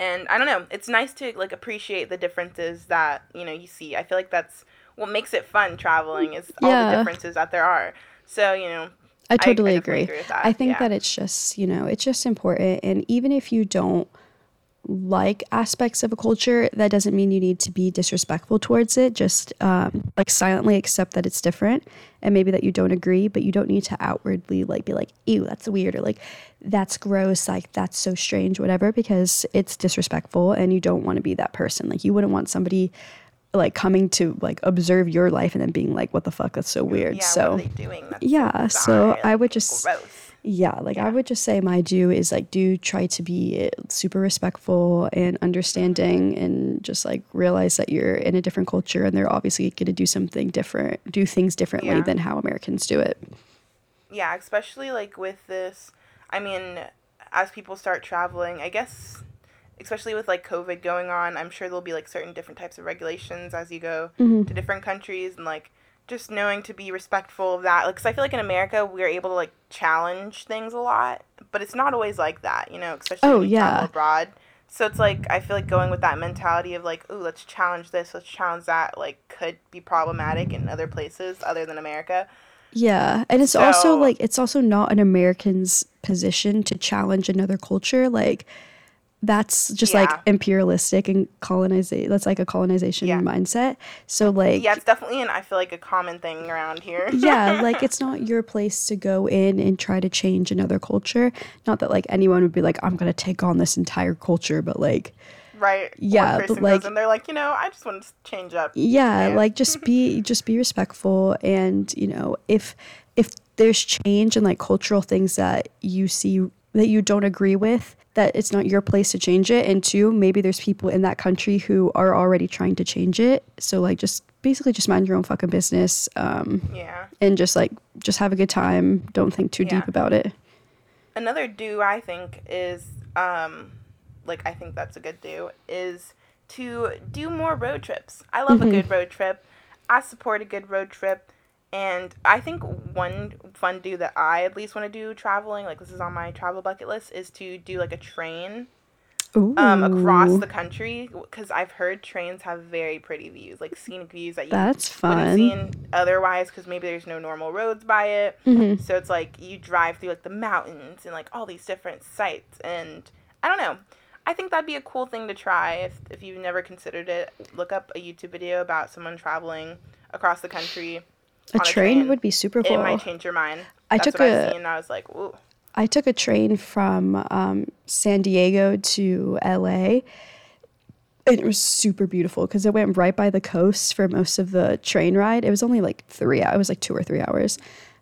And I don't know. It's nice to like appreciate the differences that you know you see. I feel like that's what makes it fun traveling is all Yeah. the differences that there are. So you know, I totally definitely agree. agree with that, I think yeah. that it's just, you know, it's just important. And even if you don't like aspects of a culture, that doesn't mean you need to be disrespectful towards it. Just um, like silently accept that it's different and maybe that you don't agree, but you don't need to outwardly like be like, ew, that's weird or like, that's gross, like, that's so strange, whatever, because it's disrespectful and you don't want to be that person. Like, you wouldn't want somebody like coming to like observe your life and then being like, what the fuck, that's so weird. yeah, so, what are they doing? That's yeah, bizarre, so I would just gross. Yeah, like I would just say my do is like do try to be super respectful and understanding and just like realize that you're in a different culture and they're obviously going to do something different, do things differently Yeah. than how Americans do it. yeah, especially like with this. I mean, as people start traveling, I guess, especially with like COVID going on, I'm sure there'll be like certain different types of regulations as you go Mm-hmm. to different countries and like just knowing to be respectful of that. Because I feel like in America we're able to like challenge things a lot, but it's not always like that, you know, especially Oh, when you travel yeah. abroad. So it's like I feel like going with that mentality of like, ooh, let's challenge this, let's challenge that, like could be problematic in other places other than America. Yeah, and it's also like it's also not an American's position to challenge another culture. Like that's just like imperialistic and colonization. That's like a colonization Yeah. mindset. So like Yeah, it's definitely an I feel like a common thing around here. yeah, like it's not your place to go in and try to change another culture. Not that like anyone would be like, I'm gonna take on this entire culture, but like, right. Yeah, but, like- and they're like, you know, I just want to change up. yeah, Yeah. like just be just be respectful, and you know, if if there's change and like cultural things that you see that you don't agree with, that it's not your place to change it, and two, maybe there's people in that country who are already trying to change it. So like, just basically just mind your own fucking business, um, Yeah. and just like just have a good time. Don't think too Yeah. deep about it. Another do I think is um like I think that's a good do is to do more road trips. I love Mm-hmm. a good road trip. I support a good road trip. And I think one fun do that I at least want to do traveling, like this is on my travel bucket list, is to do like a train. um, across the country because I've heard trains have very pretty views, like scenic views that you That's wouldn't fun. see otherwise because maybe there's no normal roads by it. Mhm. So it's like you drive through like the mountains and like all these different sights, and I don't know. I think that'd be a cool thing to try if if you've never considered it. Look up a YouTube video about someone traveling across the country. A train would be super cool. It might change your mind. I That's took a- I was like, ooh. I took a train from um, San Diego to LA. And it was super beautiful because it went right by the coast for most of the train ride. It was only like three hours, it was like two or three hours.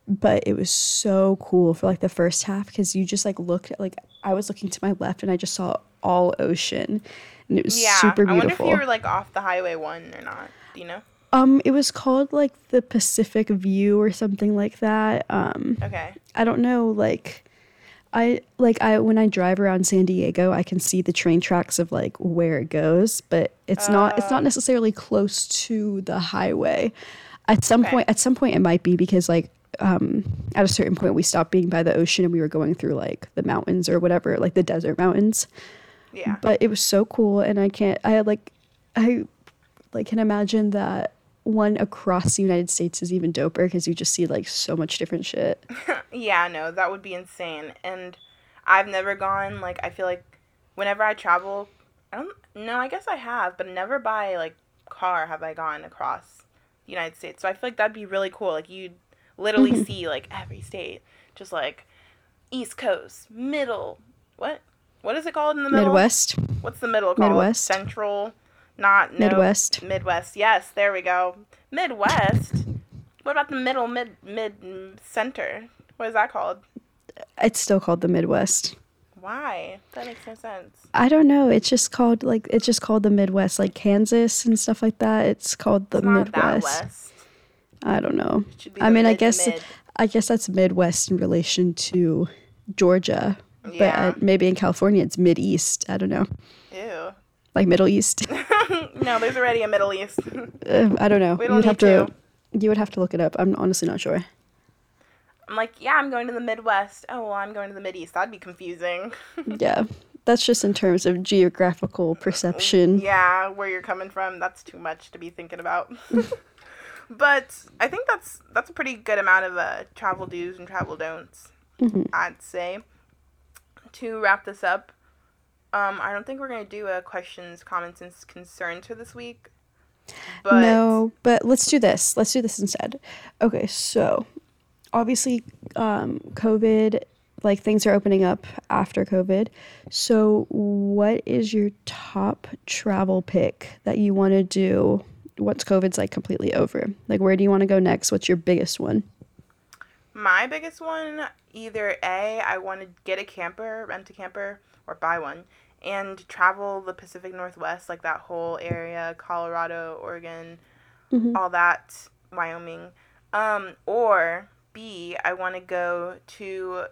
But it was so cool for like the first half because you just like looked at, like, I was looking to my left and I just saw all ocean. And it was Yeah, super I wonder if you were like off the highway one or not. You know? Um, it was called like the Pacific View or something like that. Um, Okay. I don't know, like I like I when I drive around San Diego, I can see the train tracks of like where it goes, but it's not it's not necessarily close to the highway. At some Okay. point at some point it might be because like um at a certain point we stopped being by the ocean and we were going through like the mountains or whatever, like the desert mountains. Yeah. But it was so cool and I can't I like I like can imagine that one across the United States is even doper because you just see like so much different shit. Yeah, no, that would be insane. And I've never gone like I feel like whenever I travel, I don't no, I guess I have, but never by like car have I gone across the United States. So I feel like that'd be really cool. Like you'd literally see like every state, just like East Coast, middle. What? What is it called in the middle? Midwest. What's the middle called? Midwest. Central. Not no, Midwest. Midwest. Yes, there we go. Midwest. What about the middle mid mid center? What is that called? It's still called the Midwest. Why? That makes no sense. I don't know. It's just called like it's just called the Midwest, like Kansas and stuff like that. It's called the It's Midwest. west. I don't know. I mean, I guess mid. I guess that's Midwest in relation to Georgia, Yeah. but uh, maybe in California it's Mid East. I don't know, Ew. like Middle East. no, there's already a Middle East. Uh, I don't know. We you don't would have to. to. You would have to look it up. I'm honestly not sure. I'm like, yeah, I'm going to the Midwest. Oh, well, I'm going to the Mid East. That'd be confusing. Yeah, that's just in terms of geographical perception. yeah, where you're coming from, that's too much to be thinking about. but I think that's that's a pretty good amount of uh, travel do's and travel don'ts. Mhm. I'd say. To wrap this up, um, I don't think we're gonna do a questions, comments, and concerns for this week. But no, but let's do this. Let's do this instead. Okay, so obviously, um, COVID, like things are opening up after COVID. So, what is your top travel pick that you want to do once COVID's like completely over? Like, where do you want to go next? What's your biggest one? My biggest one, either A, I want to get a camper, rent a camper, or buy one, and travel the Pacific Northwest, like that whole area, Colorado, Oregon, Mhm. all that, Wyoming. Um, or B, I want to go to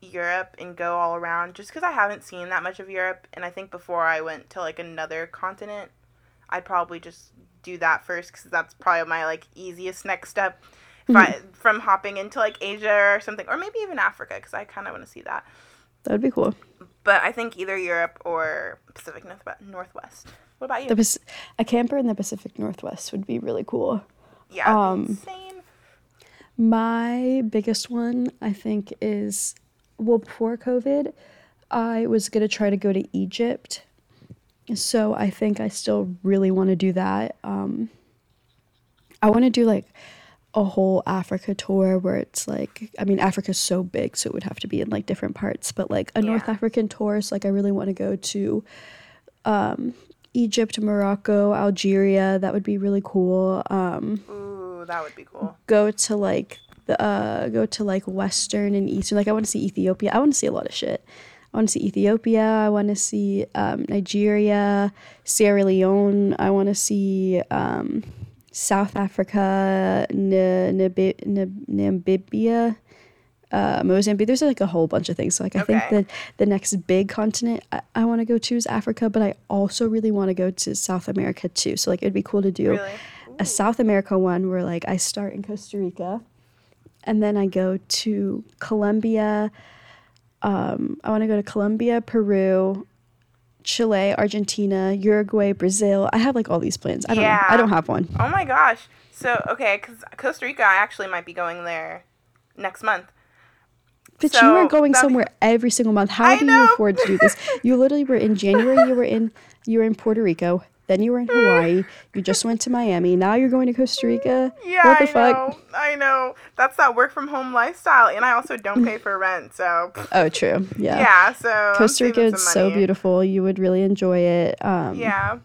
Europe and go all around just because I haven't seen that much of Europe. And I think before I went to like another continent, I'd probably just do that first because that's probably my like easiest next step if I, from hopping into like Asia or something, or maybe even Africa because I kind of want to see that. That would be cool. But I think either Europe or Pacific Northwest. Northwest. What about you? The a camper in the Pacific Northwest would be really cool. yeah, um, insane. My biggest one, I think, is well, before COVID, I was going to try to go to Egypt. So I think I still really want to do that. Um, I want to do like a whole Africa tour where it's like, I mean, Africa's so big, so it would have to be in like different parts, but like a North African tour. So, like, I really want to go to um, Egypt, Morocco, Algeria. That would be really cool. Um, Ooh, that would be cool. go to like the uh go to like western and eastern like i want to see ethiopia i want to see a lot of shit i want to see ethiopia i want to see um, nigeria sierra leone i want to see um, south africa N- namibia uh, Mozambique. There's like a whole bunch of things. So like I think that the next big continent I, I want to go to is Africa, but I also really want to go to South America too. So like it'd be cool to do Really? a South America one where like I start in Costa Rica and then I go to Colombia. Um, I want to go to Colombia, Peru, Chile, Argentina, Uruguay, Brazil. I have like all these plans. I don't know. Yeah. I don't have one. Oh my gosh. So okay, because Costa Rica, I actually might be going there next month. But you are going that'd be- somewhere every single month. How I do know. you afford to do this? You literally were in January. You were in you were in Puerto Rico. Then you were in Hawaii. You just went to Miami. Now you're going to Costa Rica. Yeah, what the I fuck? know. I know. That's that work from home lifestyle, and I also don't pay for rent. So Oh, true. Yeah. yeah, so Costa Rica is so beautiful. You would really enjoy it. Um, Yeah,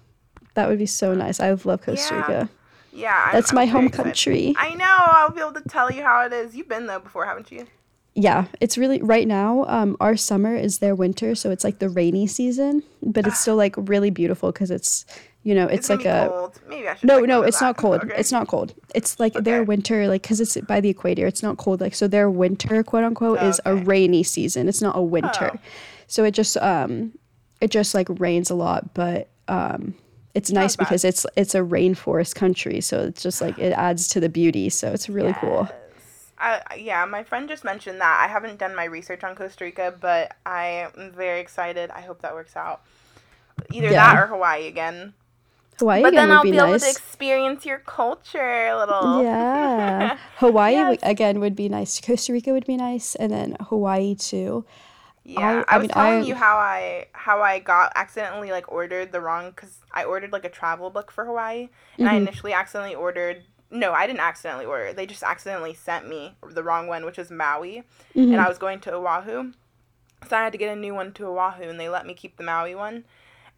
That would be so nice. I love Costa Yeah. Rica. yeah. I'm- That's I'm my home country. I know. I'll be able to tell you how it is. You've been there before, haven't you? Yeah, it's really right now. Um, our summer is their winter, so it's like the rainy season, but it's still like really beautiful because it's you know it's, like a cold. Maybe I should. no no it's that. not cold Okay. it's not cold it's like their winter like because it's by the equator it's not cold like so their winter quote unquote is a rainy season it's not a winter Oh. so it just um it just like rains a lot but um it's nice bad. because it's it's a rainforest country so it's just like it adds to the beauty so it's really cool I, I- yeah, my friend just mentioned that. I haven't done my research on Costa Rica, but I am very excited. I hope that works out. Either Yeah. that or Hawaii again. hawaii But again then would I'll be be able to nice experience your culture a little. yeah hawaii Yes. again would be nice costa rica would be nice and then hawaii too Yeah, I- I, I was mean, telling I- you how I how I got accidentally like ordered the wrong because I ordered like a travel book for Hawaii and I Mhm. initially accidentally ordered no I didn't accidentally order it they just accidentally sent me the wrong one which was Maui Mhm. and I was going to Oahu so I had to get a new one to Oahu and they let me keep the Maui one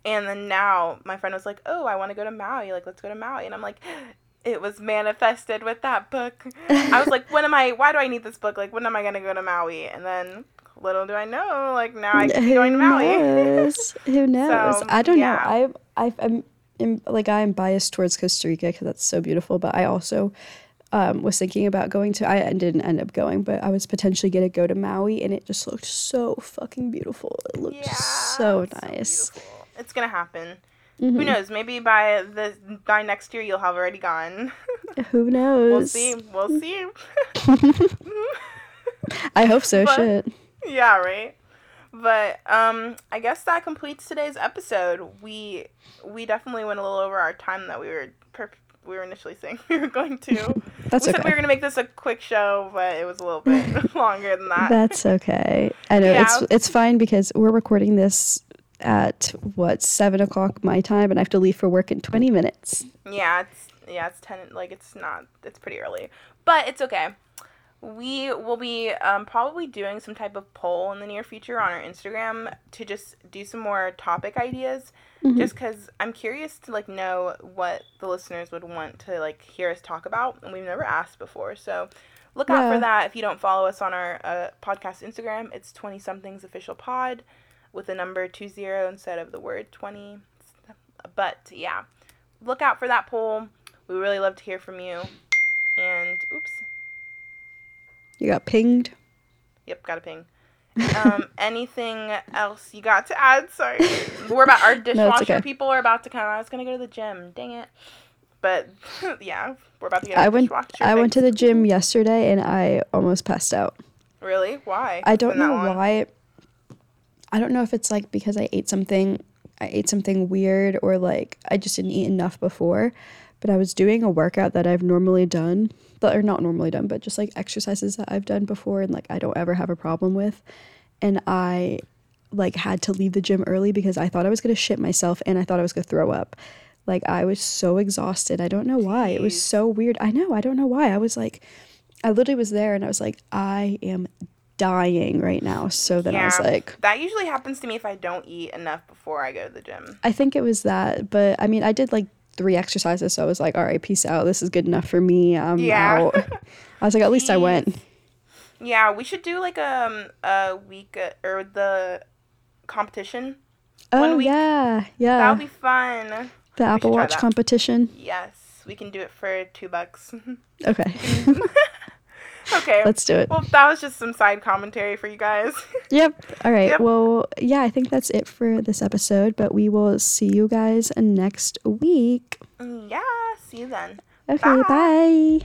and then now my friend was like oh I want to go to Maui like let's go to Maui and I'm like it was manifested with that book I was like when am I why do I need this book like when am I gonna go to Maui and then little do I know like now I can be going to Who Maui knows? Who knows? So, I don't yeah. know. I I I'm, I'm like I am biased towards Costa Rica because that's so beautiful. But I also um, was thinking about going to. I didn't end up going, but I was potentially gonna go to Maui, and it just looked so fucking beautiful. It looked yeah so nice. beautiful. it's gonna happen Mhm. who knows maybe by the by next year you'll have already gone Who knows? we'll see we'll see I hope so. But- Shit. Yeah, right. But um, I guess that completes today's episode. We we definitely went a little over our time that we were per- we were initially saying we were going to. That's we said we were gonna make this a quick show, but it was a little bit longer than that. That's okay. I know Yeah. it's it's fine because we're recording this at what seven o'clock my time, and I have to leave for work in twenty minutes. Yeah, it's yeah, it's ten. Like it's not. It's pretty early, but it's okay. We will be um, probably doing some type of poll in the near future on our Instagram to just do some more topic ideas. Mhm. Just because I'm curious to like know what the listeners would want to like hear us talk about, and we've never asked before. So look out Yeah. for that. If you don't follow us on our uh, podcast Instagram, it's Twenty Somethings Official Pod with the number two zero instead of the word twenty. But yeah, look out for that poll. We really love to hear from you. And oops, You got pinged. yep, got a ping. Um, anything else you got to add? Sorry, we're about our dishwasher okay. people are about to come. I was gonna go to the gym. Dang it. But yeah, we're about to get. I went. dishwasher I went to the gym yesterday and I almost passed out. Really? Why? I don't know why. I don't know if it's like because I ate something. I ate something weird or like I just didn't eat enough before. But I was doing a workout that I've normally done, but or not normally done, but just like exercises that I've done before and like I don't ever have a problem with. And I like had to leave the gym early because I thought I was gonna shit myself and I thought I was gonna throw up. Like I was so exhausted. I don't know why. It was so weird. I know. I don't know why. I was like, I literally was there and I was like, I am dying right now. So then I was like, That usually happens to me if I don't eat enough before I go to the gym. I think it was that. But I mean, I did like three exercises. So I was like, all right, peace out. This is good enough for me. I'm Yeah. out. I was like, at least I went. Yeah, we should do like um a week uh, or the competition. One Oh, week. yeah. Yeah. That'll be fun. the Apple Watch competition. Yes, we can do it for two bucks. Okay. okay. Let's do it. well, that was just some side commentary for you guys. Yep. All right. Yep. Well, yeah, I think that's it for this episode, but we will see you guys next week. Mm, yeah, see you then. Okay. Bye. bye.